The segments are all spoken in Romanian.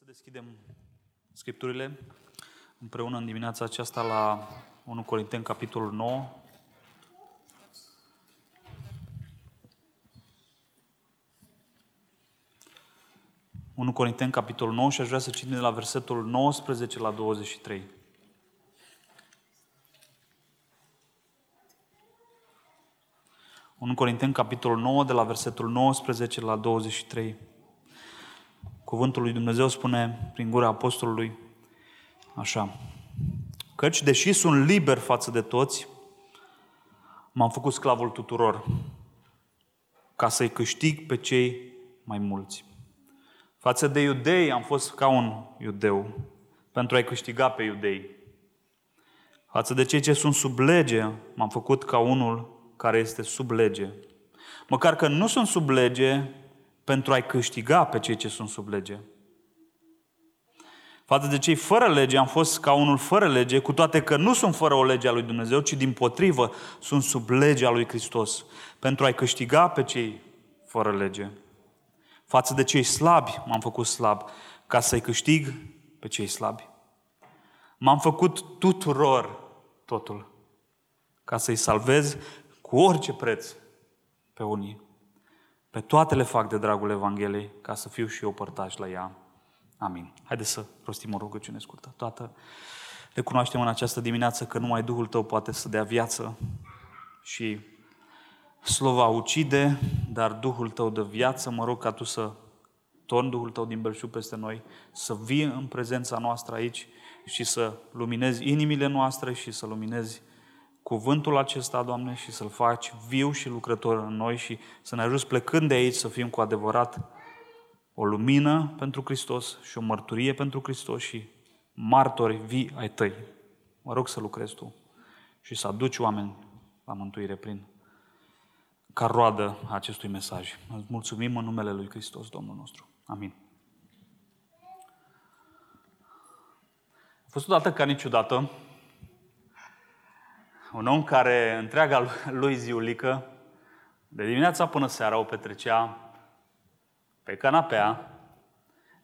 să deschidem Scripturile împreună în dimineața aceasta la 1 Corinteni, capitolul 9. Unu Corinteni, capitolul 9 și aș vrea să citim de la versetul 19 la 23. Unu Corinteni, capitolul 9, de la versetul 19 la 23. Cuvântul lui Dumnezeu spune prin gura apostolului așa. Căci, deși sunt liber față de toți, m-am făcut sclavul tuturor, ca să-i câștig pe cei mai mulți. Față de iudei am fost ca un iudeu, pentru a-i câștiga pe iudei. Față de cei ce sunt sub lege, m-am făcut ca unul care este sub lege. Măcar că nu sunt sub lege, pentru a-i câștiga pe cei ce sunt sub lege. Față de cei fără lege am fost ca unul fără lege, cu toate că nu sunt fără o lege a lui Dumnezeu, ci din potrivă sunt sub legea lui Hristos, pentru a-i câștiga pe cei fără lege. Față de cei slabi m-am făcut slab, ca să-i câștig pe cei slabi. M-am făcut tuturor totul, ca să-i salvez cu orice preț pe unii. Pe toate le fac de dragul Evangheliei, ca să fiu și eu părtaș la ea. Amin. Haideți să rostim o rugăciune scurtă. Toată recunoaștem în această dimineață că numai Duhul Tău poate să dea viață și slova ucide, dar Duhul Tău dă viață. Mă rog ca Tu să torni Duhul Tău din belșug peste noi, să vii în prezența noastră aici și să luminezi inimile noastre și să luminezi cuvântul acesta, Doamne, și să-l faci viu și lucrător în noi și să ne ajuți plecând de aici să fim cu adevărat o lumină pentru Hristos și o mărturie pentru Hristos și martori vii ai tăi. Mă rog să lucrezi tu și să aduci oameni la mântuire prin ca roadă a acestui mesaj. Îți mulțumim în numele Lui Hristos, Domnul nostru. Amin. A fost odată ca niciodată un om care întreaga lui ziulică, de dimineața până seara, o petrecea pe canapea,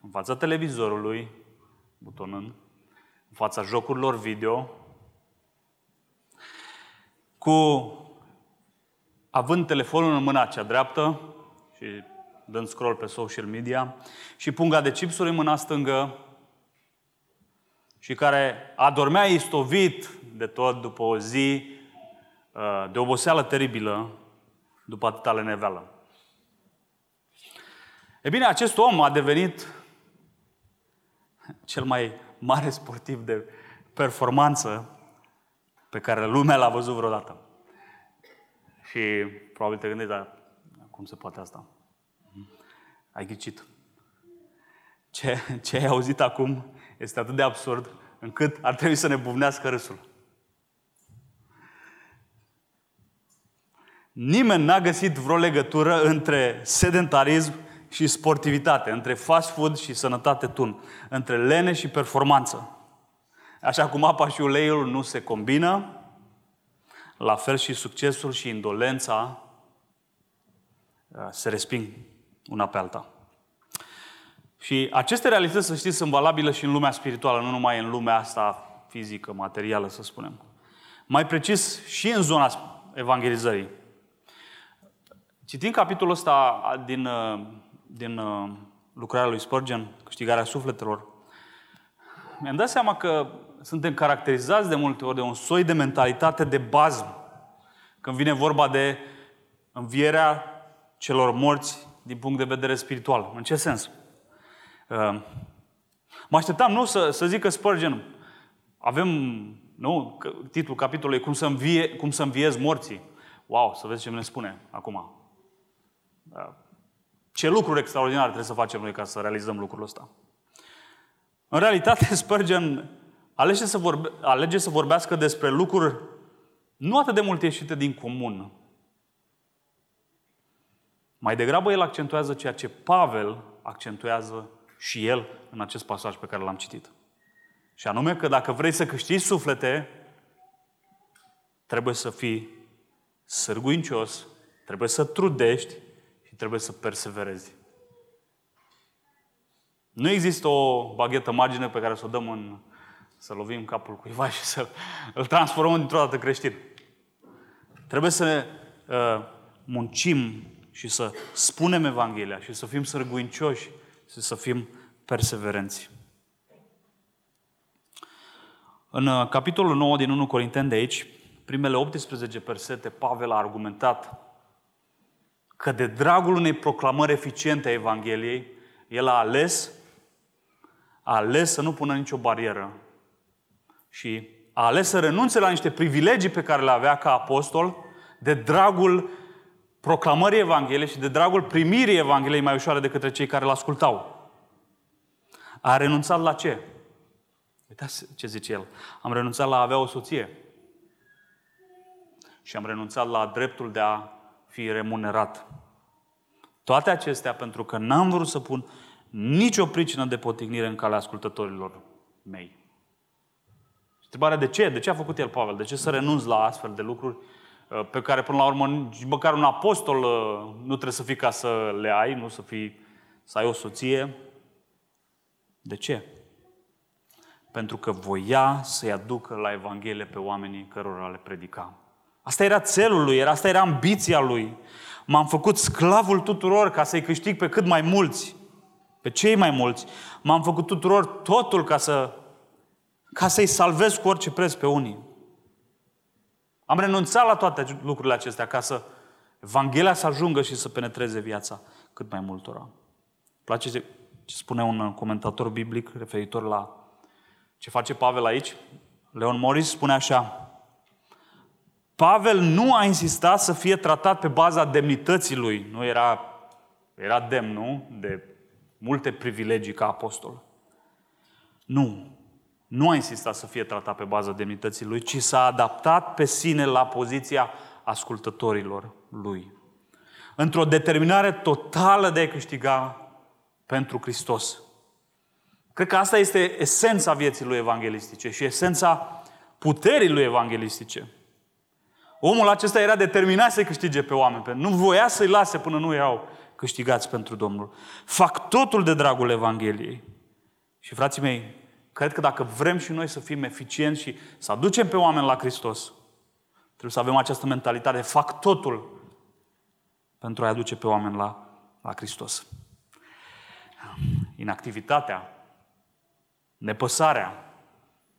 în fața televizorului, butonând, în fața jocurilor video, cu având telefonul în mâna cea dreaptă și dând scroll pe social media și punga de chipsuri în mâna stângă și care adormea istovit de tot după o zi uh, de oboseală teribilă, după atâta leneveală. E bine, acest om a devenit cel mai mare sportiv de performanță pe care lumea l-a văzut vreodată. Și probabil te gândești, dar cum se poate asta? Ai ghicit. Ce, ce ai auzit acum este atât de absurd încât ar trebui să ne buvnească râsul. Nimeni n-a găsit vreo legătură între sedentarism și sportivitate, între fast food și sănătate tun, între lene și performanță. Așa cum apa și uleiul nu se combină, la fel și succesul și indolența uh, se resping una pe alta. Și aceste realități, să știți, sunt valabile și în lumea spirituală, nu numai în lumea asta fizică, materială, să spunem. Mai precis, și în zona evangelizării. Citind capitolul ăsta din, uh, din uh, lucrarea lui Spurgeon, câștigarea sufletelor, mi-am dat seama că suntem caracterizați de multe ori de un soi de mentalitate de bază când vine vorba de învierea celor morți din punct de vedere spiritual. În ce sens? Uh, mă așteptam, nu, să, să zică Spurgeon, avem, nu, titlul capitolului, cum să, învie, cum să înviezi morții. Wow, să vezi ce ne spune acum. Da. Ce lucruri extraordinare trebuie să facem noi ca să realizăm lucrul ăsta. În realitate, Spurgeon alege să, vorbe, alege să vorbească despre lucruri nu atât de mult ieșite din comun. Mai degrabă el accentuează ceea ce Pavel accentuează și el în acest pasaj pe care l-am citit. Și anume că dacă vrei să câștigi suflete, trebuie să fii sârguincios, trebuie să trudești trebuie să perseverezi. Nu există o baghetă margine pe care să o dăm în... să lovim capul cuiva și să îl transformăm dintr-o dată creștin. Trebuie să uh, muncim și să spunem Evanghelia și să fim sărguincioși și să fim perseverenți. În uh, capitolul 9 din 1 Corinteni de aici, primele 18 versete, Pavel a argumentat că de dragul unei proclamări eficiente a Evangheliei, el a ales, a ales să nu pună nicio barieră și a ales să renunțe la niște privilegii pe care le avea ca apostol de dragul proclamării Evangheliei și de dragul primirii Evangheliei mai ușoare de către cei care îl ascultau. A renunțat la ce? Uitați ce zice el. Am renunțat la a avea o soție. Și am renunțat la dreptul de a fi remunerat. Toate acestea pentru că n-am vrut să pun nicio pricină de potignire în calea ascultătorilor mei. Întrebarea de ce? De ce a făcut el Pavel? De ce să renunț la astfel de lucruri uh, pe care până la urmă nici măcar un apostol uh, nu trebuie să fii ca să le ai, nu să, fii, să ai o soție? De ce? Pentru că voia să-i aducă la Evanghelie pe oamenii cărora le predica. Asta era țelul lui, era, asta era ambiția lui. M-am făcut sclavul tuturor ca să-i câștig pe cât mai mulți, pe cei mai mulți. M-am făcut tuturor totul ca, să, ca să-i salvez cu orice preț pe unii. Am renunțat la toate lucrurile acestea ca să Evanghelia să ajungă și să penetreze viața cât mai multora. place ce, ce spune un comentator biblic referitor la ce face Pavel aici? Leon Morris spune așa, Pavel nu a insistat să fie tratat pe baza demnității lui. Nu era, era demn, nu? De multe privilegii ca apostol. Nu. Nu a insistat să fie tratat pe baza demnității lui, ci s-a adaptat pe sine la poziția ascultătorilor lui. Într-o determinare totală de a câștiga pentru Hristos. Cred că asta este esența vieții lui evanghelistice și esența puterii lui evanghelistice. Omul acesta era determinat să câștige pe oameni. Nu voia să-i lase până nu erau câștigați pentru Domnul. Fac totul de dragul Evangheliei. Și frații mei, cred că dacă vrem și noi să fim eficienți și să aducem pe oameni la Hristos, trebuie să avem această mentalitate. Fac totul pentru a aduce pe oameni la, la Hristos. Inactivitatea, nepăsarea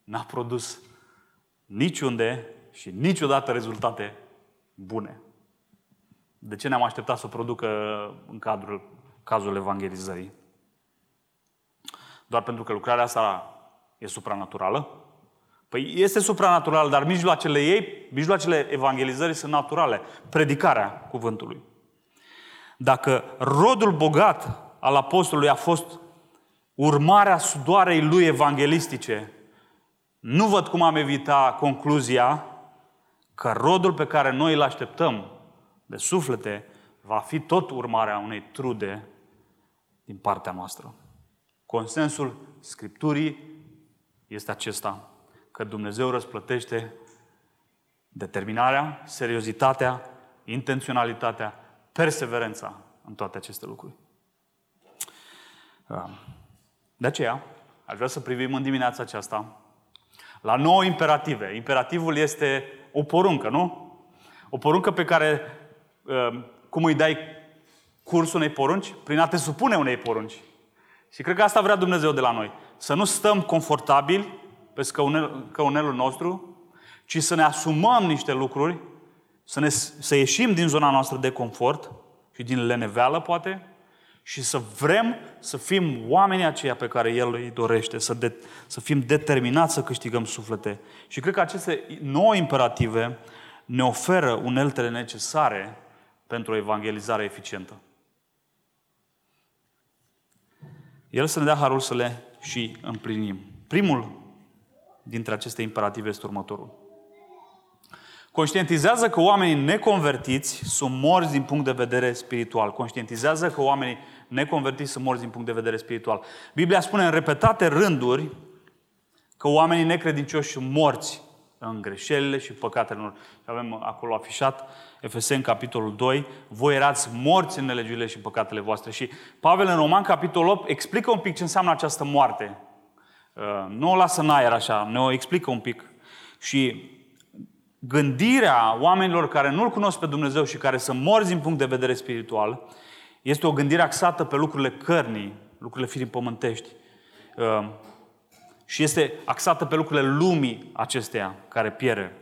n-a produs niciunde și niciodată rezultate bune. De ce ne-am așteptat să producă în cadrul cazul evangelizării? Doar pentru că lucrarea asta e supranaturală? Păi este supranatural, dar mijloacele ei, mijloacele evangelizării sunt naturale. Predicarea cuvântului. Dacă rodul bogat al apostolului a fost urmarea sudoarei lui evanghelistice, nu văd cum am evita concluzia că rodul pe care noi îl așteptăm de suflete va fi tot urmarea unei trude din partea noastră. Consensul Scripturii este acesta, că Dumnezeu răsplătește determinarea, seriozitatea, intenționalitatea, perseverența în toate aceste lucruri. De aceea, aș vrea să privim în dimineața aceasta la nouă imperative. Imperativul este o poruncă, nu? O poruncă pe care, uh, cum îi dai curs unei porunci? Prin a te supune unei porunci. Și cred că asta vrea Dumnezeu de la noi. Să nu stăm confortabili pe scăunelul nostru, ci să ne asumăm niște lucruri, să, ne, să ieșim din zona noastră de confort și din leneveală, poate, și să vrem să fim oamenii aceia pe care El îi dorește, să, de, să fim determinați să câștigăm suflete. Și cred că aceste nouă imperative ne oferă uneltele necesare pentru o evangelizare eficientă. El să ne dea harul să le și împlinim. Primul dintre aceste imperative este următorul. Conștientizează că oamenii neconvertiți sunt morți din punct de vedere spiritual. Conștientizează că oamenii neconvertiți sunt morți din punct de vedere spiritual. Biblia spune în repetate rânduri că oamenii necredincioși sunt morți în greșelile și păcatele lor. Și avem acolo afișat Efeseni, capitolul 2, voi erați morți în nelegiurile și păcatele voastre. Și Pavel în Roman, capitolul 8, explică un pic ce înseamnă această moarte. Uh, nu o lasă în aer așa, ne o explică un pic. Și gândirea oamenilor care nu-L cunosc pe Dumnezeu și care sunt morți din punct de vedere spiritual, este o gândire axată pe lucrurile cărnii, lucrurile firii pământești. Uh, și este axată pe lucrurile lumii acesteia care pierde.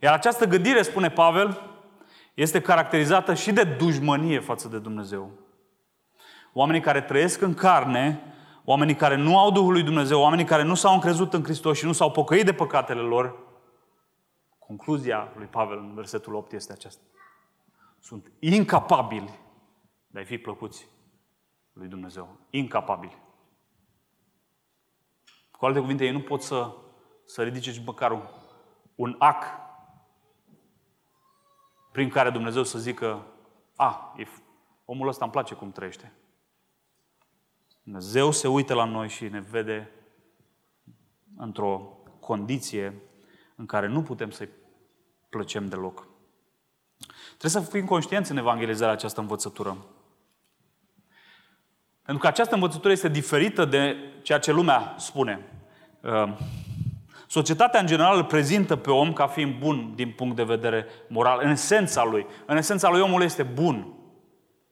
Iar această gândire, spune Pavel, este caracterizată și de dușmănie față de Dumnezeu. Oamenii care trăiesc în carne, oamenii care nu au Duhul lui Dumnezeu, oamenii care nu s-au încrezut în Hristos și nu s-au pocăit de păcatele lor, concluzia lui Pavel în versetul 8 este aceasta. Sunt incapabili de a fi plăcuți lui Dumnezeu. Incapabili. Cu alte cuvinte, ei nu pot să, să ridice nici măcar un, un ac prin care Dumnezeu să zică a, e, omul ăsta îmi place cum trăiește. Dumnezeu se uită la noi și ne vede într-o condiție în care nu putem să-i plăcem deloc. Trebuie să fim conștienți în evangelizarea această învățătură. Pentru că această învățătură este diferită de ceea ce lumea spune. Ehm, societatea în general îl prezintă pe om ca fiind bun din punct de vedere moral, în esența lui. În esența lui omul este bun,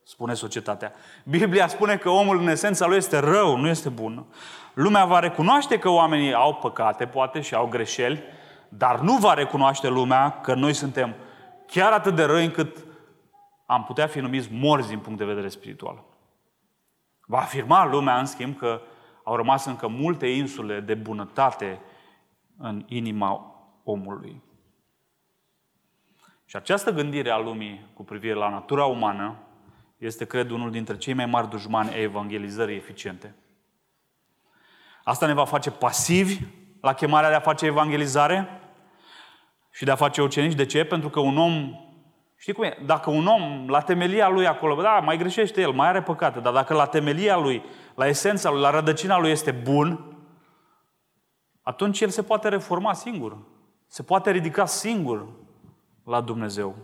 spune societatea. Biblia spune că omul în esența lui este rău, nu este bun. Lumea va recunoaște că oamenii au păcate, poate, și au greșeli, dar nu va recunoaște lumea că noi suntem chiar atât de răi încât am putea fi numiți morți din punct de vedere spiritual. Va afirma lumea, în schimb, că au rămas încă multe insule de bunătate în inima omului. Și această gândire a lumii cu privire la natura umană este, cred, unul dintre cei mai mari dușmani ai evangelizării eficiente. Asta ne va face pasivi la chemarea de a face evangelizare și de a face ucenici. De ce? Pentru că un om Știi cum e? Dacă un om, la temelia lui acolo, da, mai greșește el, mai are păcate, dar dacă la temelia lui, la esența lui, la rădăcina lui este bun, atunci el se poate reforma singur. Se poate ridica singur la Dumnezeu.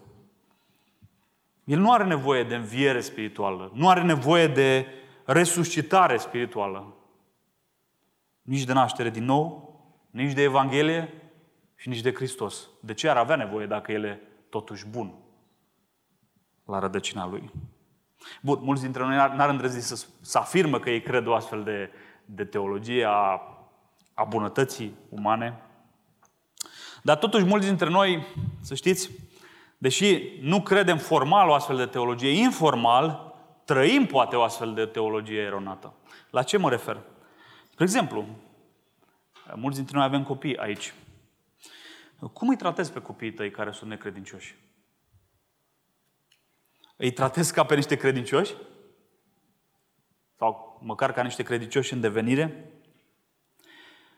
El nu are nevoie de înviere spirituală, nu are nevoie de resuscitare spirituală, nici de naștere din nou, nici de Evanghelie și nici de Hristos. De ce ar avea nevoie dacă el e totuși bun? La rădăcina lui. Bun, mulți dintre noi n-ar îndrăzi să, să afirmă că ei cred o astfel de, de teologie a, a bunătății umane. Dar totuși mulți dintre noi, să știți, deși nu credem formal o astfel de teologie, informal, trăim poate o astfel de teologie eronată. La ce mă refer? Spre exemplu, mulți dintre noi avem copii aici. Cum îi tratezi pe copiii tăi care sunt necredincioși? Îi tratezi ca pe niște credincioși? Sau măcar ca niște credincioși în devenire?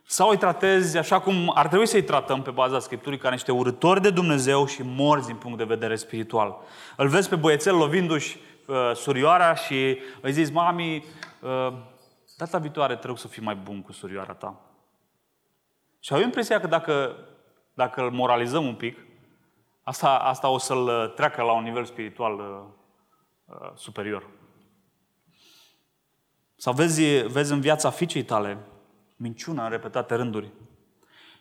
Sau îi tratezi așa cum ar trebui să-i tratăm pe baza Scripturii, ca niște urători de Dumnezeu și morți din punct de vedere spiritual. Îl vezi pe băiețel lovindu-și uh, surioara și îi zici, mami, uh, data viitoare trebuie să fii mai bun cu surioara ta. Și au impresia că dacă, dacă îl moralizăm un pic, Asta, asta o să-l uh, treacă la un nivel spiritual uh, uh, superior. Sau vezi, vezi în viața fiicei tale minciuna în repetate rânduri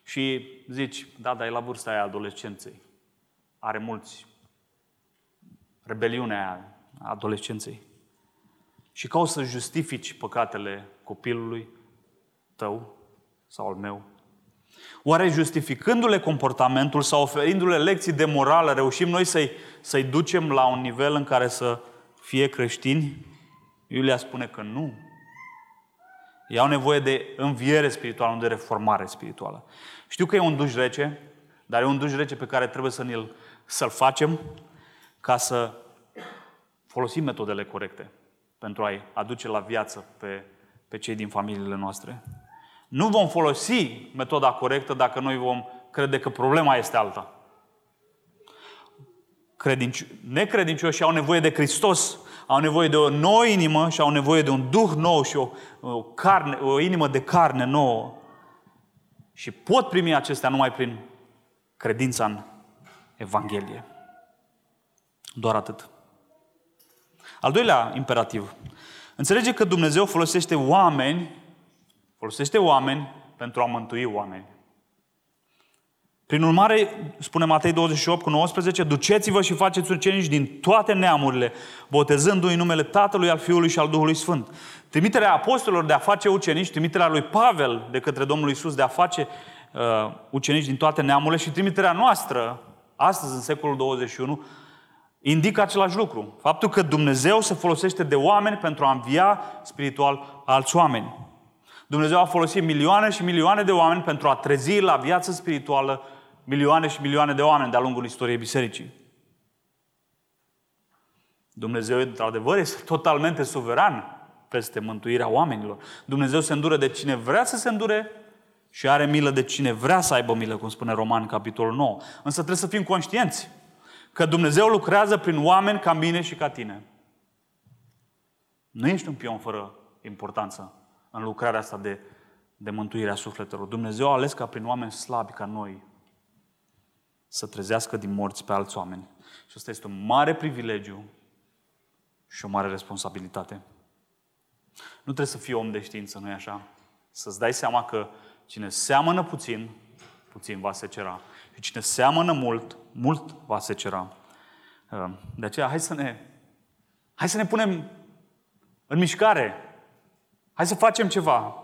și zici, da, dar e la vârsta aia adolescenței. Are mulți. Rebeliunea aia adolescenței. Și ca o să justifici păcatele copilului tău sau al meu Oare justificându-le comportamentul sau oferindu-le lecții de morală, reușim noi să-i, să-i ducem la un nivel în care să fie creștini? Iulia spune că nu. Ei au nevoie de înviere spirituală, nu de reformare spirituală. Știu că e un duș rece, dar e un duș rece pe care trebuie să ne-l, să-l facem ca să folosim metodele corecte pentru a-i aduce la viață pe, pe cei din familiile noastre. Nu vom folosi metoda corectă dacă noi vom crede că problema este alta. Credinci... Necredincioșii au nevoie de Hristos, au nevoie de o nouă inimă și au nevoie de un duh nou și o, o, carne, o inimă de carne nouă. Și pot primi acestea numai prin credința în Evanghelie. Doar atât. Al doilea imperativ. Înțelege că Dumnezeu folosește oameni, folosește oameni pentru a mântui oameni. Prin urmare, spune Matei 28 cu 19, duceți-vă și faceți ucenici din toate neamurile, botezându-i numele Tatălui, al Fiului și al Duhului Sfânt. Trimiterea apostolilor de a face ucenici, trimiterea lui Pavel de către Domnul Isus de a face uh, ucenici din toate neamurile și trimiterea noastră, astăzi în secolul 21, indică același lucru. Faptul că Dumnezeu se folosește de oameni pentru a învia spiritual alți oameni. Dumnezeu a folosit milioane și milioane de oameni pentru a trezi la viață spirituală milioane și milioane de oameni de-a lungul istoriei bisericii. Dumnezeu, într-adevăr, este totalmente suveran peste mântuirea oamenilor. Dumnezeu se îndură de cine vrea să se îndure și are milă de cine vrea să aibă milă, cum spune Roman, capitolul 9. Însă trebuie să fim conștienți că Dumnezeu lucrează prin oameni ca mine și ca tine. Nu ești un pion fără importanță în lucrarea asta de, de mântuirea sufletelor. Dumnezeu a ales ca prin oameni slabi ca noi să trezească din morți pe alți oameni. Și asta este un mare privilegiu și o mare responsabilitate. Nu trebuie să fii om de știință, nu-i așa? Să-ți dai seama că cine seamănă puțin, puțin va secera. Și cine seamănă mult, mult va secera. Uh, de aceea, hai să ne, hai să ne punem în mișcare. Hai să facem ceva.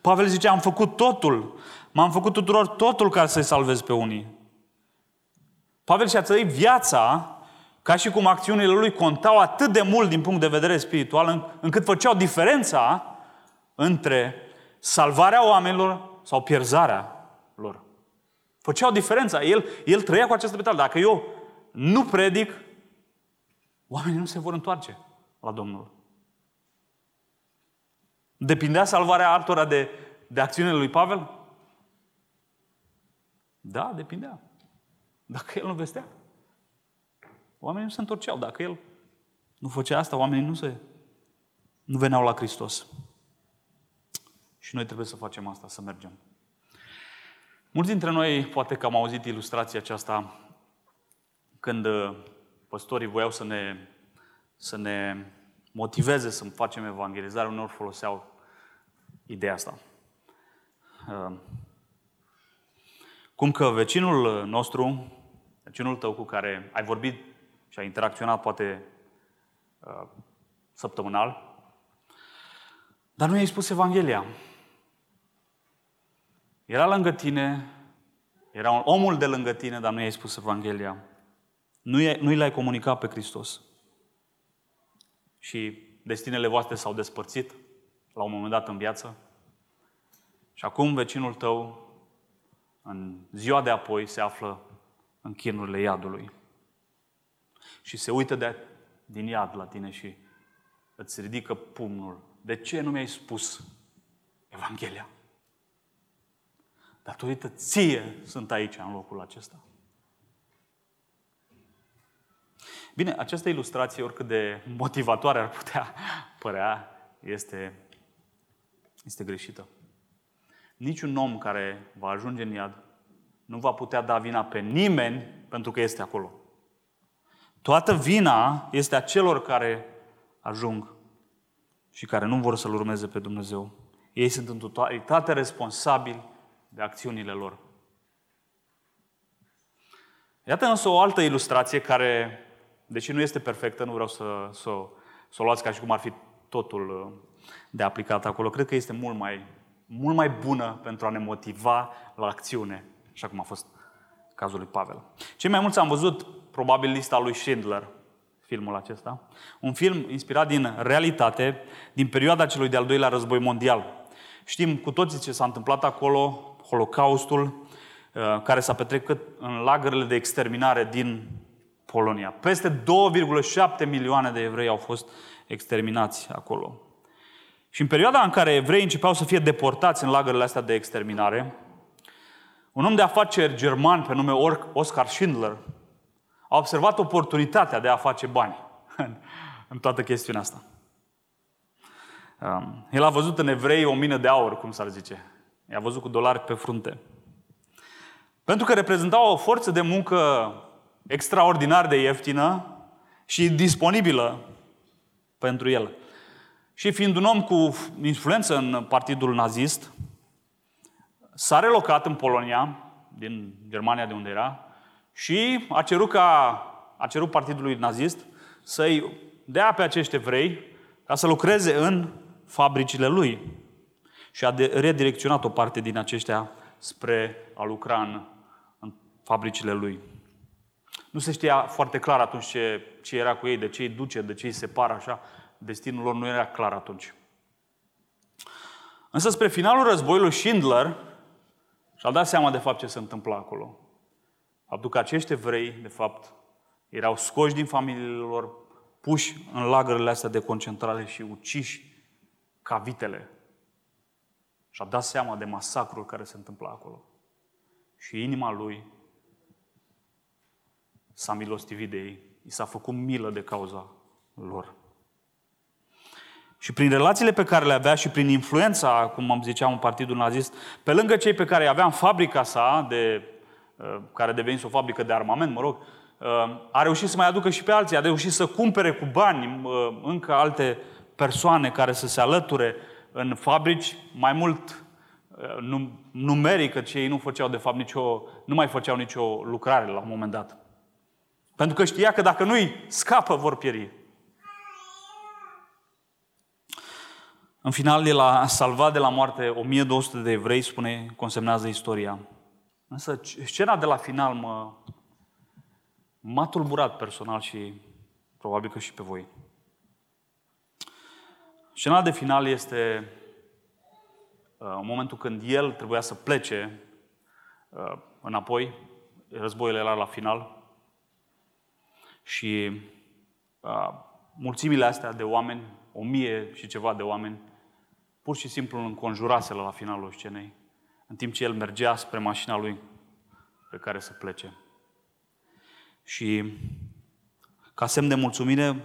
Pavel zice, am făcut totul. M-am făcut tuturor totul ca să-i salvez pe unii. Pavel și-a trăit viața ca și cum acțiunile lui contau atât de mult din punct de vedere spiritual, încât făceau diferența între salvarea oamenilor sau pierzarea lor. Făceau diferența. El, el trăia cu această metală. Dacă eu nu predic, oamenii nu se vor întoarce la Domnul. Depindea salvarea altora de, de acțiunile lui Pavel? Da, depindea. Dacă el nu vestea. Oamenii nu se întorceau. Dacă el nu făcea asta, oamenii nu se nu veneau la Hristos. Și noi trebuie să facem asta, să mergem. Mulți dintre noi poate că am auzit ilustrația aceasta când uh, păstorii voiau să ne, să ne motiveze să facem evangelizare, uneori foloseau ideea asta. Uh, cum că vecinul nostru, vecinul tău cu care ai vorbit și ai interacționat poate uh, săptămânal, dar nu i-ai spus Evanghelia. Era lângă tine, era un omul de lângă tine, dar nu i-ai spus Evanghelia. Nu, i- nu l-ai comunicat pe Hristos. Și destinele voastre s-au despărțit la un moment dat în viață. Și acum vecinul tău, în ziua de apoi, se află în chinurile iadului. Și se uită de, din iad la tine și îți ridică pumnul. De ce nu mi-ai spus Evanghelia? Datorită ție sunt aici, în locul acesta. Bine, această ilustrație, oricât de motivatoare ar putea părea, este, este greșită. Niciun om care va ajunge în iad nu va putea da vina pe nimeni pentru că este acolo. Toată vina este a celor care ajung și care nu vor să-L urmeze pe Dumnezeu. Ei sunt în totalitate responsabili de acțiunile lor. Iată însă o altă ilustrație care, deși nu este perfectă, nu vreau să, să, să o luați ca și cum ar fi totul uh, de aplicat acolo. Cred că este mult mai, mult mai bună pentru a ne motiva la acțiune, așa cum a fost cazul lui Pavel. Cei mai mulți am văzut probabil lista lui Schindler, filmul acesta. Un film inspirat din realitate, din perioada celui de-al doilea război mondial. Știm cu toții ce s-a întâmplat acolo, Holocaustul, uh, care s-a petrecut în lagările de exterminare din Polonia. Peste 2,7 milioane de evrei au fost exterminați acolo. Și în perioada în care evrei începeau să fie deportați în lagările astea de exterminare, un om de afaceri german pe nume Oscar Schindler a observat oportunitatea de a face bani în toată chestiunea asta. Um, el a văzut în evrei o mină de aur, cum s-ar zice. I-a văzut cu dolari pe frunte. Pentru că reprezentau o forță de muncă extraordinar de ieftină și disponibilă pentru el. Și fiind un om cu influență în partidul nazist, s-a relocat în Polonia, din Germania de unde era, și a cerut, ca, a cerut partidului nazist să-i dea pe acești evrei ca să lucreze în fabricile lui. Și a redirecționat o parte din aceștia spre a lucra în, în fabricile lui. Nu se știa foarte clar atunci ce, ce era cu ei, de ce îi duce, de ce îi separă așa. Destinul lor nu era clar atunci. Însă spre finalul războiului Schindler și-a dat seama de fapt ce se întâmplă acolo. Faptul că acești evrei, de fapt, erau scoși din familiile lor, puși în lagărele astea de concentrare și uciși ca vitele. Și-a dat seama de masacrul care se întâmplă acolo. Și inima lui s-a milostivit de ei, i s-a făcut milă de cauza lor. Și prin relațiile pe care le avea și prin influența, cum am ziceam, în partidul nazist, pe lângă cei pe care îi aveam fabrica sa, de, uh, care devenise o fabrică de armament, mă rog, uh, a reușit să mai aducă și pe alții, a reușit să cumpere cu bani uh, încă alte persoane care să se alăture în fabrici, mai mult numeric, că cei nu făceau de fapt nicio, nu mai făceau nicio lucrare la un moment dat. Pentru că știa că dacă nu-i scapă, vor pieri. În final, el a salvat de la moarte 1200 de evrei, spune, consemnează istoria. Însă scena de la final mă, m-a tulburat personal și probabil că și pe voi. Scena de final este uh, în momentul când el trebuia să plece uh, înapoi, războiul era la final, și uh, mulțimile astea de oameni, o mie și ceva de oameni, pur și simplu îl înconjuraseră la finalul scenei, în timp ce el mergea spre mașina lui pe care să plece. Și ca semn de mulțumire,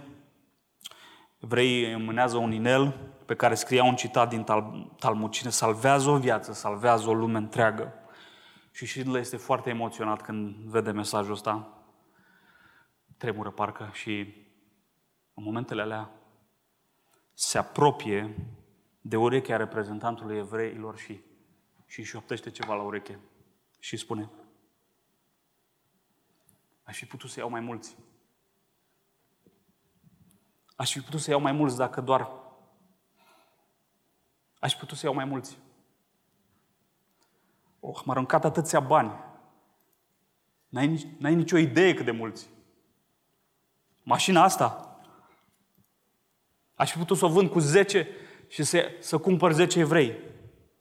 evreii mânează un inel pe care scria un citat din Talmud, cine salvează o viață, salvează o lume întreagă. Și Schindler este foarte emoționat când vede mesajul ăsta. Tremură parcă și în momentele alea se apropie de urechea reprezentantului evreilor și și șoptește ceva la ureche și spune Aș fi putut să iau mai mulți. Aș fi putut să iau mai mulți dacă doar Aș fi putut să iau mai mulți. Oh, m-a aruncat atâția bani. N-ai, n-ai nicio idee cât de mulți. Mașina asta. Aș fi putut să o vând cu 10 și să, să cumpăr 10 evrei.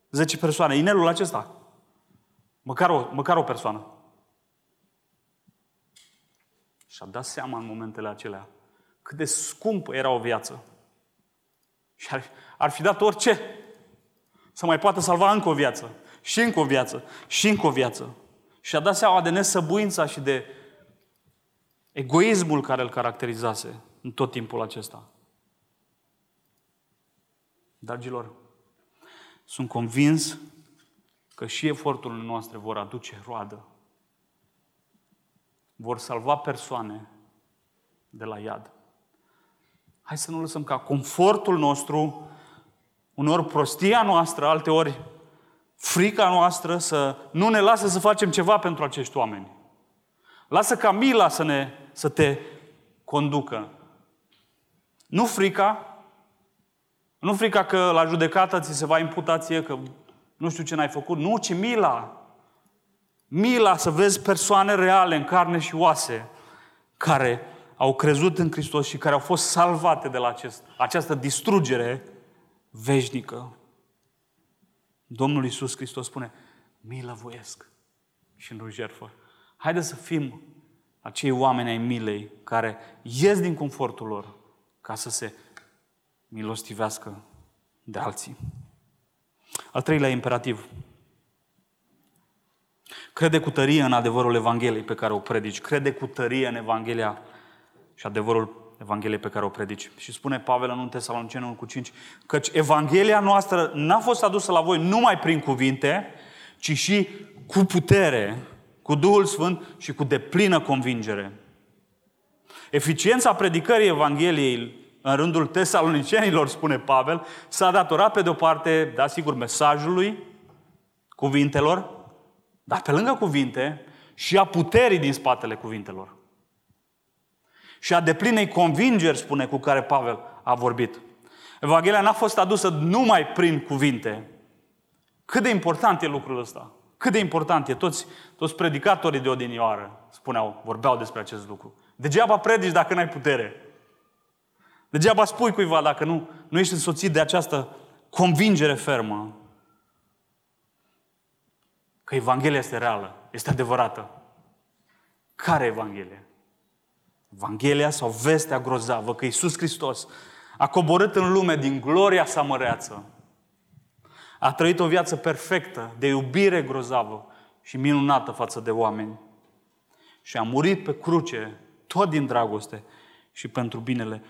10 persoane. Inelul acesta. Măcar o, măcar o persoană. Și-a dat seama în momentele acelea cât de scumpă era o viață. Și ar, ar fi dat orice să mai poată salva încă o viață. Și încă o viață. Și încă o viață. Și a dat seama de nesăbuința și de egoismul care îl caracterizase în tot timpul acesta. Dragilor, sunt convins că și eforturile noastre vor aduce roadă. Vor salva persoane de la iad. Hai să nu lăsăm ca confortul nostru, uneori prostia noastră, alteori frica noastră să nu ne lasă să facem ceva pentru acești oameni. Lasă ca mila să, ne, să te conducă. Nu frica, nu frica că la judecată ți se va imputa ție că nu știu ce n-ai făcut. Nu, ci mila. Mila să vezi persoane reale, în carne și oase, care au crezut în Hristos și care au fost salvate de la acest, această distrugere veșnică. Domnul Iisus Hristos spune, milă voiesc și nu jertfă. Haideți să fim acei oameni ai milei care ies din confortul lor ca să se milostivească de alții. Al treilea imperativ. Crede cu tărie în adevărul Evangheliei pe care o predici. Crede cu tărie în Evanghelia și adevărul Evangheliei pe care o predici. Și spune Pavel în 1 Tesaloniceni cu 5, căci Evanghelia noastră n-a fost adusă la voi numai prin cuvinte, ci și cu putere cu Duhul Sfânt și cu deplină convingere. Eficiența predicării Evangheliei în rândul tesalonicenilor, spune Pavel, s-a datorat pe de-o parte, da, sigur, mesajului, cuvintelor, dar pe lângă cuvinte și a puterii din spatele cuvintelor. Și a deplinei convingeri, spune, cu care Pavel a vorbit. Evanghelia n-a fost adusă numai prin cuvinte. Cât de important e lucrul ăsta? Cât de important e? Toți, toți predicatorii de odinioară spuneau, vorbeau despre acest lucru. Degeaba predici dacă n-ai putere. Degeaba spui cuiva dacă nu, nu ești însoțit de această convingere fermă că Evanghelia este reală, este adevărată. Care Evanghelie? Evanghelia sau vestea grozavă că Iisus Hristos a coborât în lume din gloria sa măreață. A trăit o viață perfectă, de iubire grozavă și minunată față de oameni. Și a murit pe cruce, tot din dragoste și pentru binele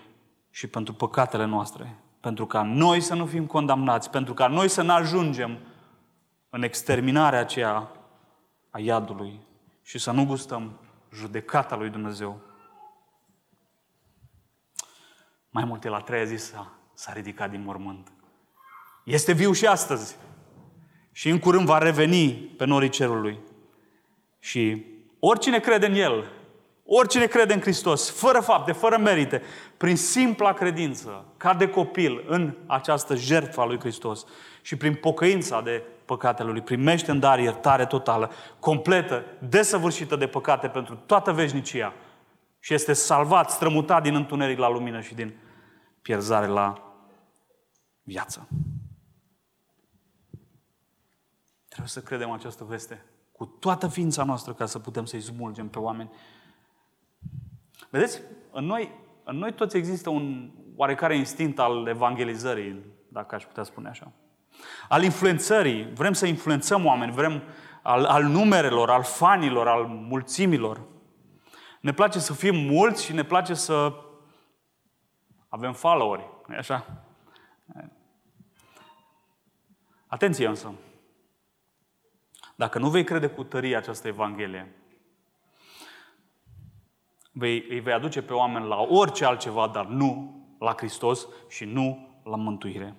și pentru păcatele noastre. Pentru ca noi să nu fim condamnați, pentru ca noi să nu ajungem în exterminarea aceea a iadului și să nu gustăm judecata lui Dumnezeu. Mai multe la treia zi s-a, s-a ridicat din mormânt. Este viu și astăzi. Și în curând va reveni pe norii cerului. Și oricine crede în El, oricine crede în Hristos, fără fapte, fără merite, prin simpla credință, ca de copil în această jertfă a lui Hristos și prin pocăința de păcatele lui, primește în dar iertare totală, completă, desăvârșită de păcate pentru toată veșnicia și este salvat, strămutat din întuneric la lumină și din pierzare la viață. Trebuie să credem această veste cu toată ființa noastră ca să putem să-i smulgem pe oameni. Vedeți, în noi, în noi toți există un oarecare instinct al evangelizării, dacă aș putea spune așa. Al influențării. Vrem să influențăm oameni, vrem al, al numerelor, al fanilor, al mulțimilor. Ne place să fim mulți și ne place să avem followeri. nu așa? Atenție însă! Dacă nu vei crede cu tărie această Evanghelie, vei, îi vei aduce pe oameni la orice altceva, dar nu la Hristos și nu la mântuire.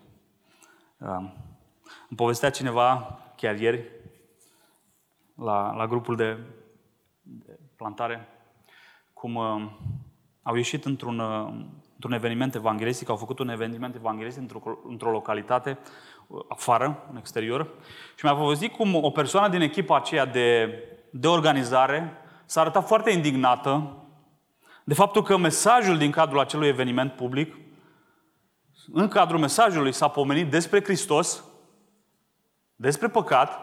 Îmi povestea cineva chiar ieri la, la grupul de, de plantare cum uh, au ieșit într-un, uh, într-un eveniment evanghelistic, au făcut un eveniment evanghelistic într-o, într-o localitate uh, afară, în exterior, și mi-a povestit cum o persoană din echipa aceea de, de organizare s-a arătat foarte indignată de faptul că mesajul din cadrul acelui eveniment public, în cadrul mesajului s-a pomenit despre Hristos, despre păcat,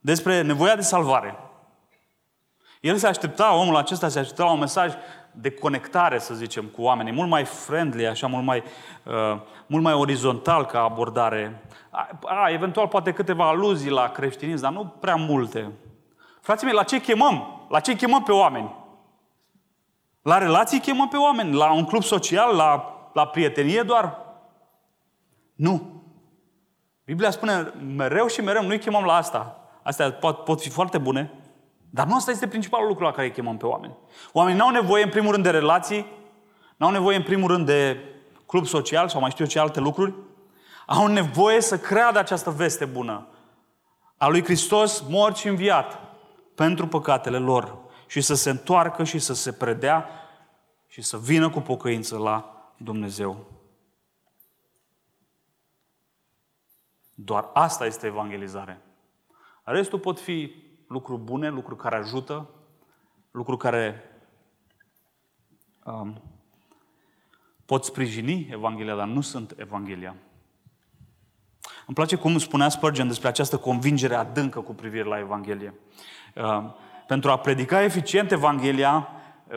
despre nevoia de salvare. El se aștepta, omul acesta se aștepta la un mesaj de conectare, să zicem, cu oamenii, mult mai friendly, așa, mult mai, uh, mult mai orizontal ca abordare. A, a, eventual poate câteva aluzii la creștinism, dar nu prea multe. Frații mei, la ce chemăm? La ce chemăm pe oameni? La relații chemăm pe oameni? La un club social? La, la prietenie doar? Nu. Biblia spune mereu și mereu, nu-i chemăm la asta. Astea pot, pot fi foarte bune, dar nu asta este principalul lucru la care îi chemăm pe oameni. Oamenii n-au nevoie, în primul rând, de relații, n-au nevoie, în primul rând, de club social sau mai știu eu ce alte lucruri. Au nevoie să creadă această veste bună a lui Hristos mort și înviat pentru păcatele lor și să se întoarcă și să se predea și să vină cu pocăință la Dumnezeu. Doar asta este evangelizare. Restul pot fi lucruri bune, lucruri care ajută, lucruri care um, pot sprijini Evanghelia, dar nu sunt Evanghelia. Îmi place cum spunea Spurgeon despre această convingere adâncă cu privire la Evanghelie. Uh, pentru a predica eficient Evanghelia,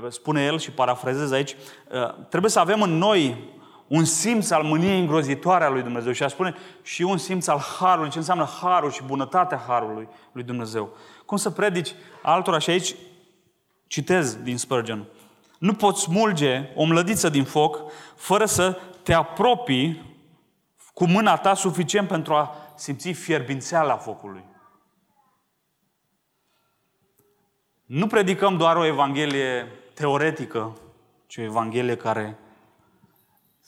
uh, spune el și parafrazez aici, uh, trebuie să avem în noi un simț al mâniei îngrozitoare a lui Dumnezeu și a spune și un simț al harului, ce înseamnă harul și bunătatea harului lui Dumnezeu. Cum să predici altora și aici citez din Spurgeon. Nu poți smulge o mlădiță din foc fără să te apropii cu mâna ta suficient pentru a simți fierbințeala focului. Nu predicăm doar o Evanghelie teoretică, ci o Evanghelie care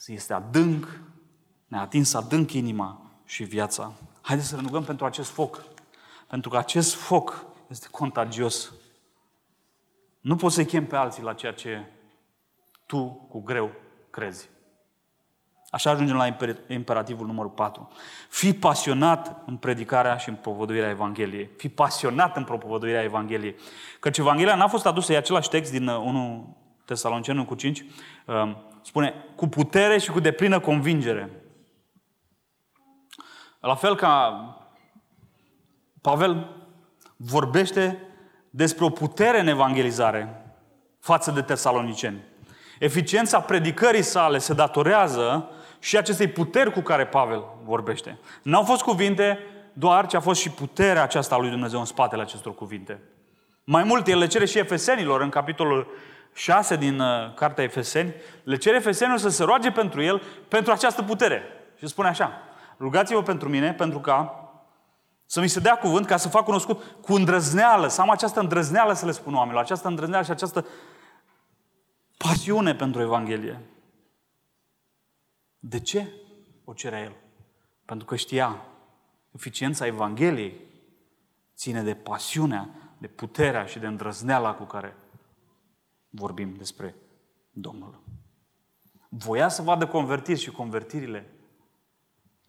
este adânc, ne-a atins adânc inima și viața. Haideți să ne rugăm pentru acest foc. Pentru că acest foc este contagios. Nu poți să-i chem pe alții la ceea ce tu cu greu crezi. Așa ajungem la imperativul numărul 4. Fii pasionat în predicarea și în propovăduirea Evangheliei. Fii pasionat în propovăduirea Evangheliei. Căci Evanghelia n-a fost adusă, e același text din 1 uh, Tesalonicenu cu 5, um, spune, cu putere și cu deplină convingere. La fel ca Pavel vorbește despre o putere în evangelizare față de tesaloniceni. Eficiența predicării sale se datorează și acestei puteri cu care Pavel vorbește. N-au fost cuvinte doar, ci a fost și puterea aceasta a lui Dumnezeu în spatele acestor cuvinte. Mai mult, el le cere și efesenilor în capitolul 6 din uh, Cartea Efeseni, le cere efesenilor să se roage pentru el, pentru această putere. Și spune așa, rugați-vă pentru mine, pentru ca să mi se dea cuvânt ca să fac cunoscut cu îndrăzneală, să am această îndrăzneală să le spun oamenilor, această îndrăzneală și această pasiune pentru Evanghelie. De ce o cerea el? Pentru că știa eficiența Evangheliei ține de pasiunea, de puterea și de îndrăzneala cu care vorbim despre Domnul. Voia să vadă convertiri și convertirile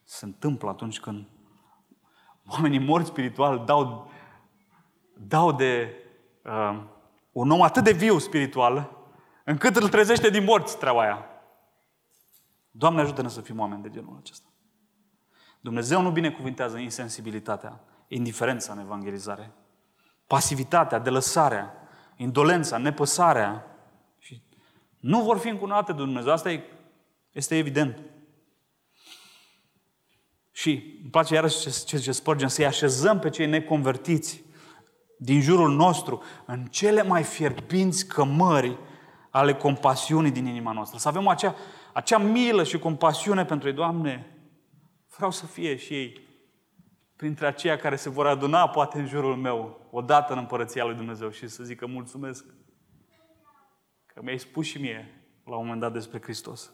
se întâmplă atunci când oamenii morți spiritual dau, dau de uh, un om atât de viu spiritual, încât îl trezește din morți treaba aia. Doamne ajută-ne să fim oameni de genul acesta. Dumnezeu nu binecuvintează insensibilitatea, indiferența în evangelizare, pasivitatea, delăsarea, indolența, nepăsarea. Și nu vor fi încunate de Dumnezeu. Asta e, este evident. Și îmi place iarăși ce, ce, ce spărgem, să-i așezăm pe cei neconvertiți din jurul nostru în cele mai fierbinți cămări ale compasiunii din inima noastră. Să avem acea, acea milă și compasiune pentru ei. Doamne, vreau să fie și ei printre aceia care se vor aduna poate în jurul meu odată în împărăția lui Dumnezeu și să zică mulțumesc că mi-ai spus și mie la un moment dat despre Hristos.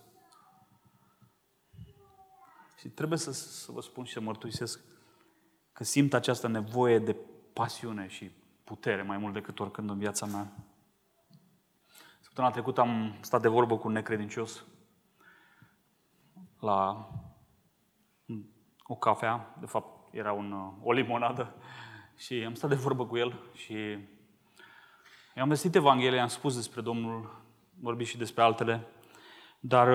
Și trebuie să, să vă spun și să mărturisesc că simt această nevoie de pasiune și putere mai mult decât oricând în viața mea. Săptămâna trecută am stat de vorbă cu un necredincios la o cafea, de fapt era un, o limonadă, și am stat de vorbă cu el și i-am vestit Evanghelia, am spus despre Domnul, vorbit și despre altele, dar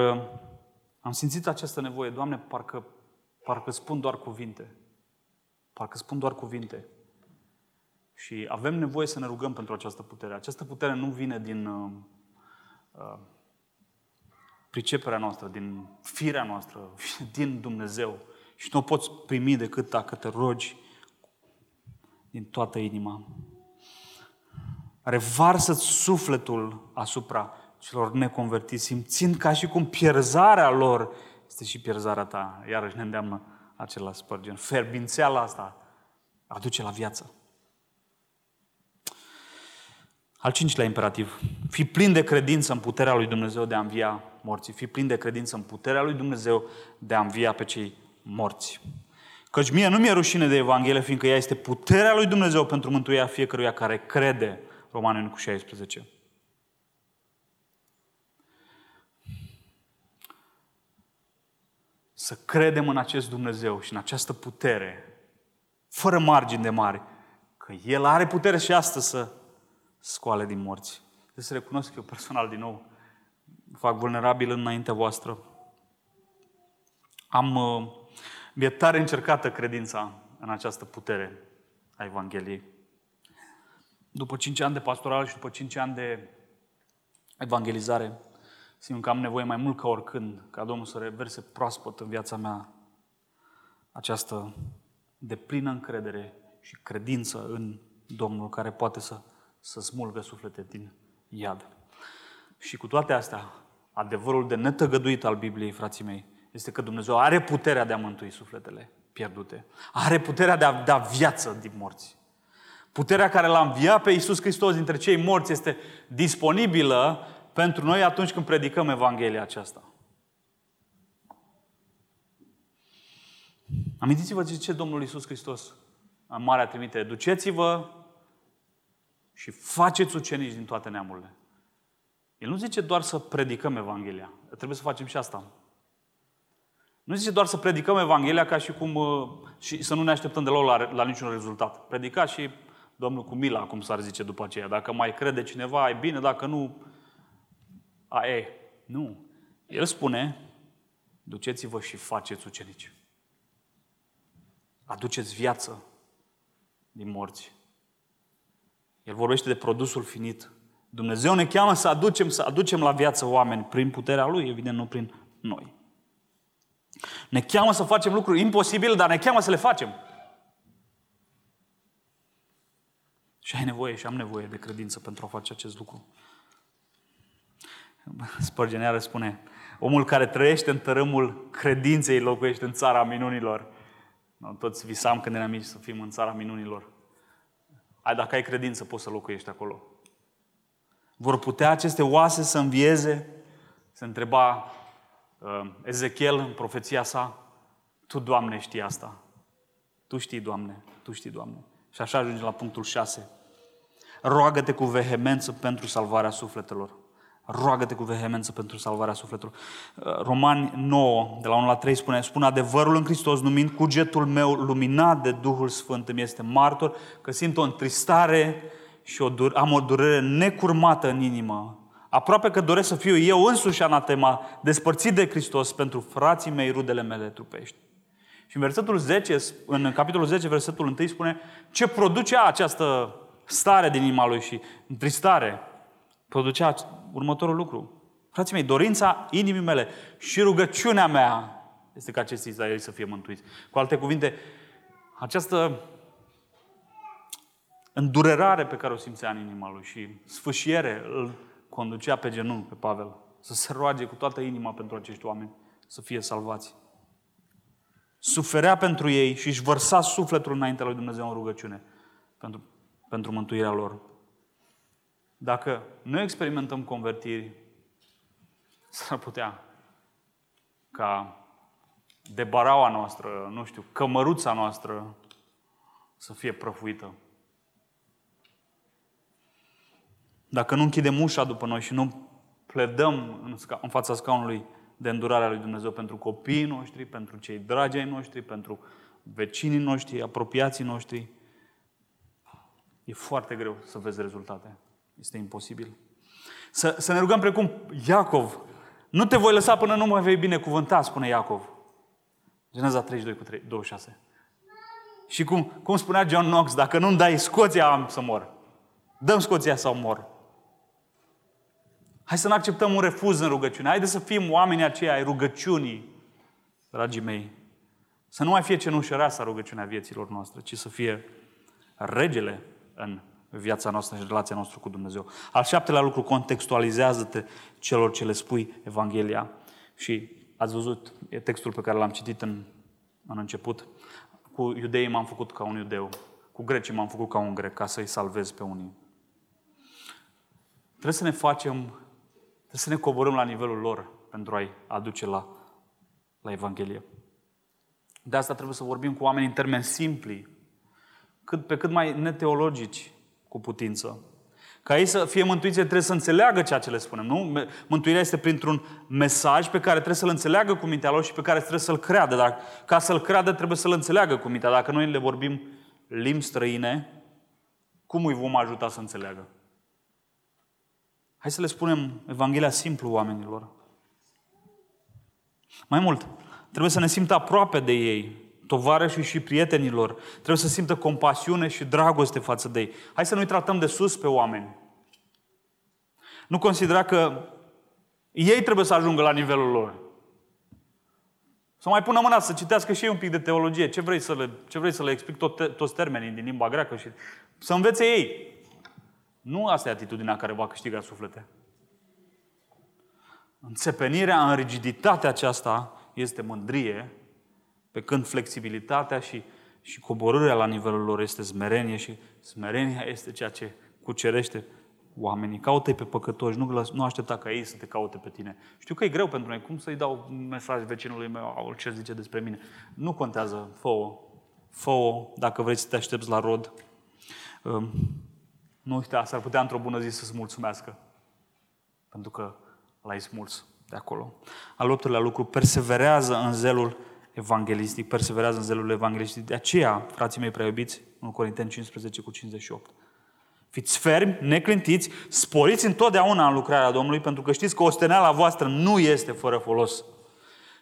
am simțit această nevoie, Doamne, parcă, parcă spun doar cuvinte. Parcă spun doar cuvinte. Și avem nevoie să ne rugăm pentru această putere. Această putere nu vine din uh, uh, priceperea noastră, din firea noastră, din Dumnezeu. Și nu o poți primi decât dacă te rogi din toată inima. Revarsă sufletul asupra celor neconvertiți, simțind ca și cum pierzarea lor este și pierzarea ta. Iarăși ne îndeamnă acela spărgen. Ferbințeala asta aduce la viață. Al cincilea imperativ. Fii plin de credință în puterea lui Dumnezeu de a învia morții. Fii plin de credință în puterea lui Dumnezeu de a învia pe cei morți. Căci mie nu mi-e rușine de Evanghelie, fiindcă ea este puterea lui Dumnezeu pentru mântuirea fiecăruia care crede. Romanul cu 16. să credem în acest Dumnezeu și în această putere, fără margini de mari, că El are putere și astăzi să scoale din morți. Trebuie să recunosc eu personal din nou, fac vulnerabil înaintea voastră. Am, uh, mi-e tare încercată credința în această putere a Evangheliei. După cinci ani de pastoral și după cinci ani de evangelizare, Simt că am nevoie mai mult ca oricând ca Domnul să reverse proaspăt în viața mea această deplină încredere și credință în Domnul care poate să, să smulgă suflete din iad. Și cu toate astea, adevărul de netăgăduit al Bibliei, frații mei, este că Dumnezeu are puterea de a mântui sufletele pierdute. Are puterea de a da viață din morți. Puterea care l-a înviat pe Iisus Hristos dintre cei morți este disponibilă pentru noi atunci când predicăm Evanghelia aceasta. Amintiți-vă ce zice Domnul Iisus Hristos în Marea Trimitere. Duceți-vă și faceți ucenici din toate neamurile. El nu zice doar să predicăm Evanghelia. Trebuie să facem și asta. Nu zice doar să predicăm Evanghelia ca și cum uh, și să nu ne așteptăm deloc la, la niciun rezultat. Predica și Domnul cu mila, cum s-ar zice după aceea. Dacă mai crede cineva, e bine, dacă nu, a, e. Nu. El spune, duceți-vă și faceți ucenici. Aduceți viață din morți. El vorbește de produsul finit. Dumnezeu ne cheamă să aducem, să aducem la viață oameni prin puterea Lui, evident, nu prin noi. Ne cheamă să facem lucruri imposibile, dar ne cheamă să le facem. Și ai nevoie și am nevoie de credință pentru a face acest lucru. Spărgeneară spune, omul care trăiește în tărâmul credinței locuiește în țara minunilor. Toți visam când eram mici să fim în țara minunilor. Ai, dacă ai credință, poți să locuiești acolo. Vor putea aceste oase să învieze? Se întreba uh, Ezechiel în profeția sa. Tu, Doamne, știi asta. Tu știi, Doamne, Tu știi, Doamne. Și așa ajunge la punctul 6. Roagă-te cu vehemență pentru salvarea sufletelor. Roagă-te cu vehemență pentru salvarea sufletelor. Uh, Romani 9, de la 1 la 3, spune, spune adevărul în Hristos, numind cugetul meu luminat de Duhul Sfânt, îmi este martor, că simt o întristare și o dur- am o durere necurmată în inimă. Aproape că doresc să fiu eu însuși anatema, despărțit de Hristos pentru frații mei, rudele mele trupești. Și în versetul 10, în capitolul 10, versetul 1 spune ce produce această stare din inima lui și întristare. Producea următorul lucru. Frații mei, dorința inimii mele și rugăciunea mea este ca acest Israel să fie mântuiți. Cu alte cuvinte, această îndurerare pe care o simțea în inima lui și sfâșiere îl conducea pe genunchi pe Pavel să se roage cu toată inima pentru acești oameni să fie salvați. Suferea pentru ei și își vărsa sufletul înaintea lui Dumnezeu în rugăciune pentru, pentru mântuirea lor. Dacă nu experimentăm convertiri, s-ar putea ca de baraua noastră, nu știu, cămăruța noastră să fie prăfuită. Dacă nu închidem ușa după noi și nu pledăm în, sca- în fața scaunului de îndurarea lui Dumnezeu pentru copiii noștri, pentru cei dragi ai noștri, pentru vecinii noștri, apropiații noștri, e foarte greu să vezi rezultate. Este imposibil. Să, să ne rugăm precum Iacov. Nu te voi lăsa până nu mă vei binecuvânta, spune Iacov. Geneza 32 cu 3, 26. Și cum, cum spunea John Knox, dacă nu-mi dai Scoția, am să mor. Dăm Scoția sau mor. Hai să nu acceptăm un refuz în rugăciune. Haideți să fim oamenii aceia ai rugăciunii, dragii mei. Să nu mai fie cenușăreasa rugăciunea vieților noastre, ci să fie regele în viața noastră și relația noastră cu Dumnezeu. Al șaptelea lucru, contextualizează-te celor ce le spui Evanghelia. Și ați văzut, e textul pe care l-am citit în, în început. Cu iudeii m-am făcut ca un iudeu. Cu grecii m-am făcut ca un grec, ca să-i salvez pe unii. Trebuie să ne facem, trebuie să ne coborâm la nivelul lor pentru a-i aduce la, la Evanghelie. De asta trebuie să vorbim cu oameni în termeni simpli, cât, pe cât mai neteologici cu putință. Ca ei să fie mântuiți, trebuie să înțeleagă ceea ce le spunem. Nu? Mântuirea este printr-un mesaj pe care trebuie să-l înțeleagă cu mintea lor și pe care trebuie să-l creadă. Dar ca să-l creadă, trebuie să-l înțeleagă cu mintea. Dacă noi le vorbim limbi străine, cum îi vom ajuta să înțeleagă? Hai să le spunem Evanghelia simplu oamenilor. Mai mult, trebuie să ne simtă aproape de ei, tovarășii și prietenilor. Trebuie să simtă compasiune și dragoste față de ei. Hai să nu-i tratăm de sus pe oameni. Nu considera că ei trebuie să ajungă la nivelul lor. Să mai pună mâna să citească și ei un pic de teologie. Ce vrei să le, ce vrei să le explic tot, toți termenii din limba greacă și să învețe ei. Nu asta e atitudinea care va câștiga suflete. Înțepenirea în rigiditatea aceasta este mândrie pe când flexibilitatea și, Și coborârea la nivelul lor este smerenie și smerenia este ceea ce cucerește oamenii. Caută-i pe păcătoși, nu, nu aștepta ca ei să te caute pe tine. Știu că e greu pentru noi. Cum să-i dau un mesaj vecinului meu, ce zice despre mine? Nu contează, fă-o. Fă-o dacă vrei să te aștepți la rod. Um, nu uita, s-ar putea într-o bună zi să-ți mulțumească. Pentru că l-ai smuls de acolo. Al optulea lucru, perseverează în zelul evanghelistic, perseverează în zelul evanghelistic. De aceea, frații mei preiubiți, în Corinteni 15 cu 58, Fiți fermi, neclintiți, sporiți întotdeauna în lucrarea Domnului, pentru că știți că osteneala voastră nu este fără folos.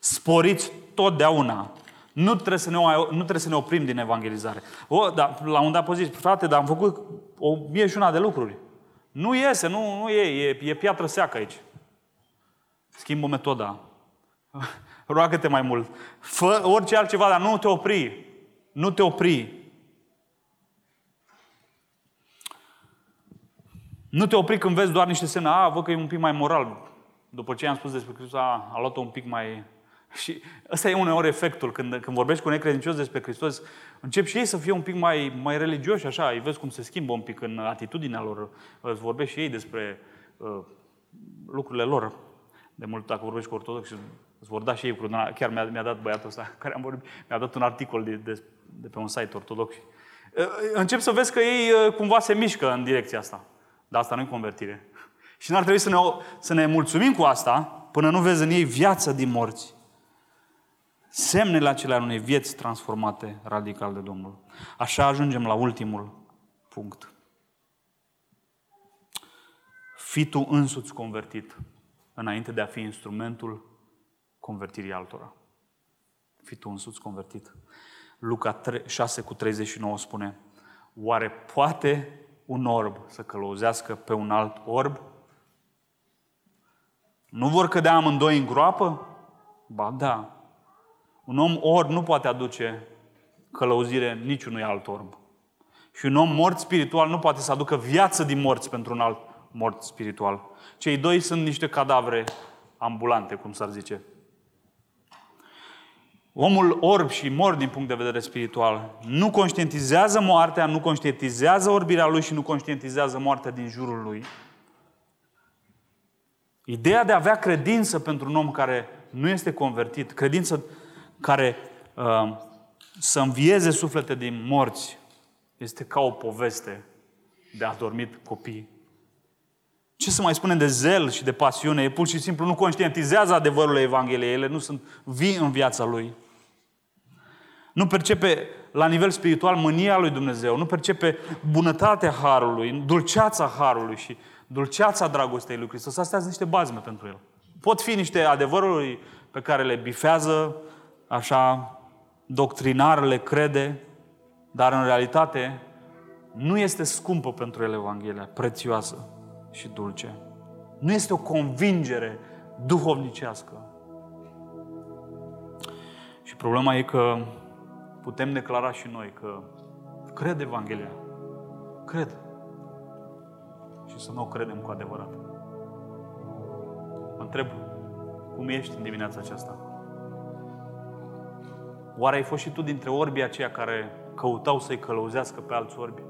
Sporiți totdeauna. Nu trebuie să ne, nu trebuie să ne oprim din evangelizare. O, da, la un dat zis, frate, dar am făcut o mie și una de lucruri. Nu iese, nu, nu e, e, e piatră seacă aici. Schimbă metoda. Roagă-te mai mult. Fă orice altceva, dar nu te opri. Nu te opri. Nu te opri când vezi doar niște semne. A, văd că e un pic mai moral. După ce am spus despre Hristos, a, a luat-o un pic mai... Și ăsta e uneori efectul. Când, când vorbești cu necredincios despre Hristos, încep și ei să fie un pic mai, mai religioși, așa. Îi vezi cum se schimbă un pic în atitudinea lor. Îți vorbești și ei despre uh, lucrurile lor. De mult, dacă vorbești cu ortodoxi, îți vor da și ei cu Chiar mi-a, mi-a dat băiatul ăsta care am vorbit, mi-a dat un articol de, de, de pe un site ortodox. Uh, încep să vezi că ei uh, cumva se mișcă în direcția asta. Dar asta nu e convertire. Și n-ar trebui să ne, să ne mulțumim cu asta până nu vezi în ei viața din morți. Semnele acelea unei vieți transformate radical de Domnul. Așa ajungem la ultimul punct. Fii tu însuți convertit înainte de a fi instrumentul convertirii altora. Fii tu însuți convertit. Luca 6 cu 39 spune, oare poate un orb să călăuzească pe un alt orb? Nu vor cădea amândoi în groapă? Ba da. Un om orb nu poate aduce călăuzire niciunui alt orb. Și un om mort spiritual nu poate să aducă viață din morți pentru un alt mort spiritual. Cei doi sunt niște cadavre ambulante, cum s-ar zice. Omul orb și mor din punct de vedere spiritual nu conștientizează moartea, nu conștientizează orbirea lui și nu conștientizează moartea din jurul lui. Ideea de a avea credință pentru un om care nu este convertit, credință care uh, să învieze suflete din morți, este ca o poveste de adormit copii. Ce să mai spunem de zel și de pasiune? E pur și simplu nu conștientizează adevărul Evangheliei. Ele nu sunt vii în viața lui. Nu percepe la nivel spiritual mânia lui Dumnezeu. Nu percepe bunătatea Harului, dulceața Harului și dulceața dragostei lui Hristos. Astea sunt niște bazme pentru el. Pot fi niște adevăruri pe care le bifează, așa, doctrinar, le crede, dar în realitate nu este scumpă pentru el Evanghelia, prețioasă și dulce. Nu este o convingere duhovnicească. Și problema e că putem declara și noi că cred Evanghelia. Cred. Și să nu o credem cu adevărat. Mă întreb, cum ești în dimineața aceasta? Oare ai fost și tu dintre orbii aceia care căutau să-i călăuzească pe alți orbi?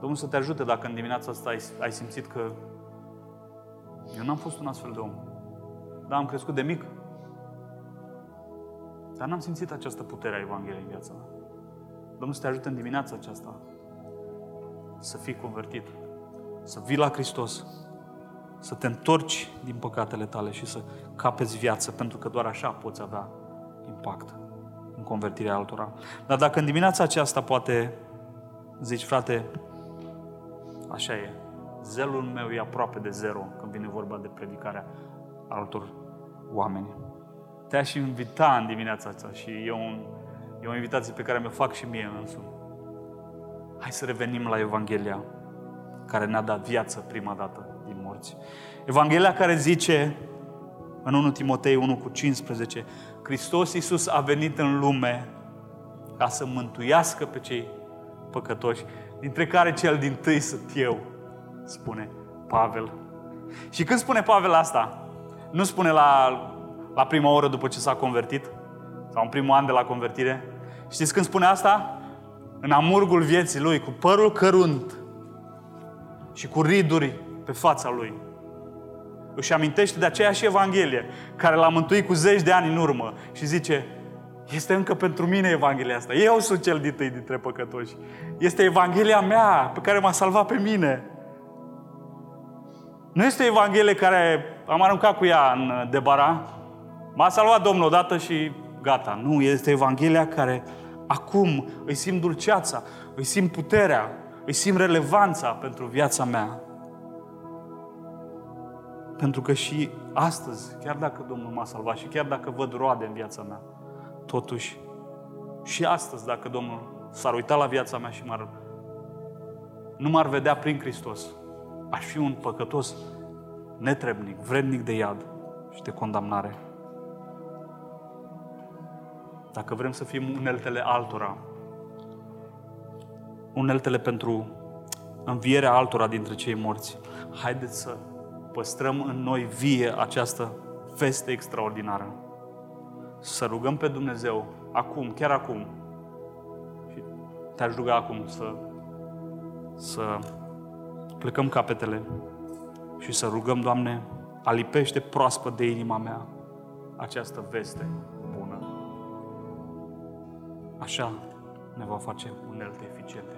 Domnul să te ajute dacă în dimineața asta ai, ai simțit că eu n-am fost un astfel de om. Da, am crescut de mic, dar n-am simțit această putere a Evangheliei în viața mea. Domnul să te ajute în dimineața aceasta să fii convertit, să vii la Hristos, să te întorci din păcatele tale și să capeți viață, pentru că doar așa poți avea impact în convertirea altora. Dar dacă în dimineața aceasta poate zici, frate, așa e, zelul meu e aproape de zero când vine vorba de predicarea altor oameni te-aș invita în dimineața asta și e, un, e o invitație pe care mi-o fac și mie însumi. Hai să revenim la Evanghelia care ne-a dat viață prima dată din morți. Evanghelia care zice în 1 Timotei 1 cu 15 Hristos Iisus a venit în lume ca să mântuiască pe cei păcătoși, dintre care cel din tâi sunt eu, spune Pavel. Și când spune Pavel asta, nu spune la la prima oră după ce s-a convertit, sau în primul an de la convertire. Știți când spune asta? În amurgul vieții lui, cu părul cărunt și cu riduri pe fața lui. Își amintește de aceeași Evanghelie care l-a mântuit cu zeci de ani în urmă și zice, este încă pentru mine Evanghelia asta. Eu sunt cel din tâi dintre păcătoși. Este Evanghelia mea pe care m-a salvat pe mine. Nu este Evanghelie care am aruncat cu ea în debara. M-a salvat Domnul odată și gata. Nu, este Evanghelia care acum îi simt dulceața, îi simt puterea, îi simt relevanța pentru viața mea. Pentru că și astăzi, chiar dacă Domnul m-a salvat și chiar dacă văd roade în viața mea, totuși, și astăzi, dacă Domnul s-ar uita la viața mea și m-ar, nu m-ar vedea prin Hristos, aș fi un păcătos netrebnic, vrednic de iad și de condamnare. Dacă vrem să fim uneltele altora, uneltele pentru învierea altora dintre cei morți, haideți să păstrăm în noi vie această veste extraordinară. Să rugăm pe Dumnezeu acum, chiar acum. Și te-aș ruga acum să, să plecăm capetele și să rugăm, Doamne, alipește proaspăt de inima mea această veste bună. Așa ne va face unelte eficiente ale evangelizării.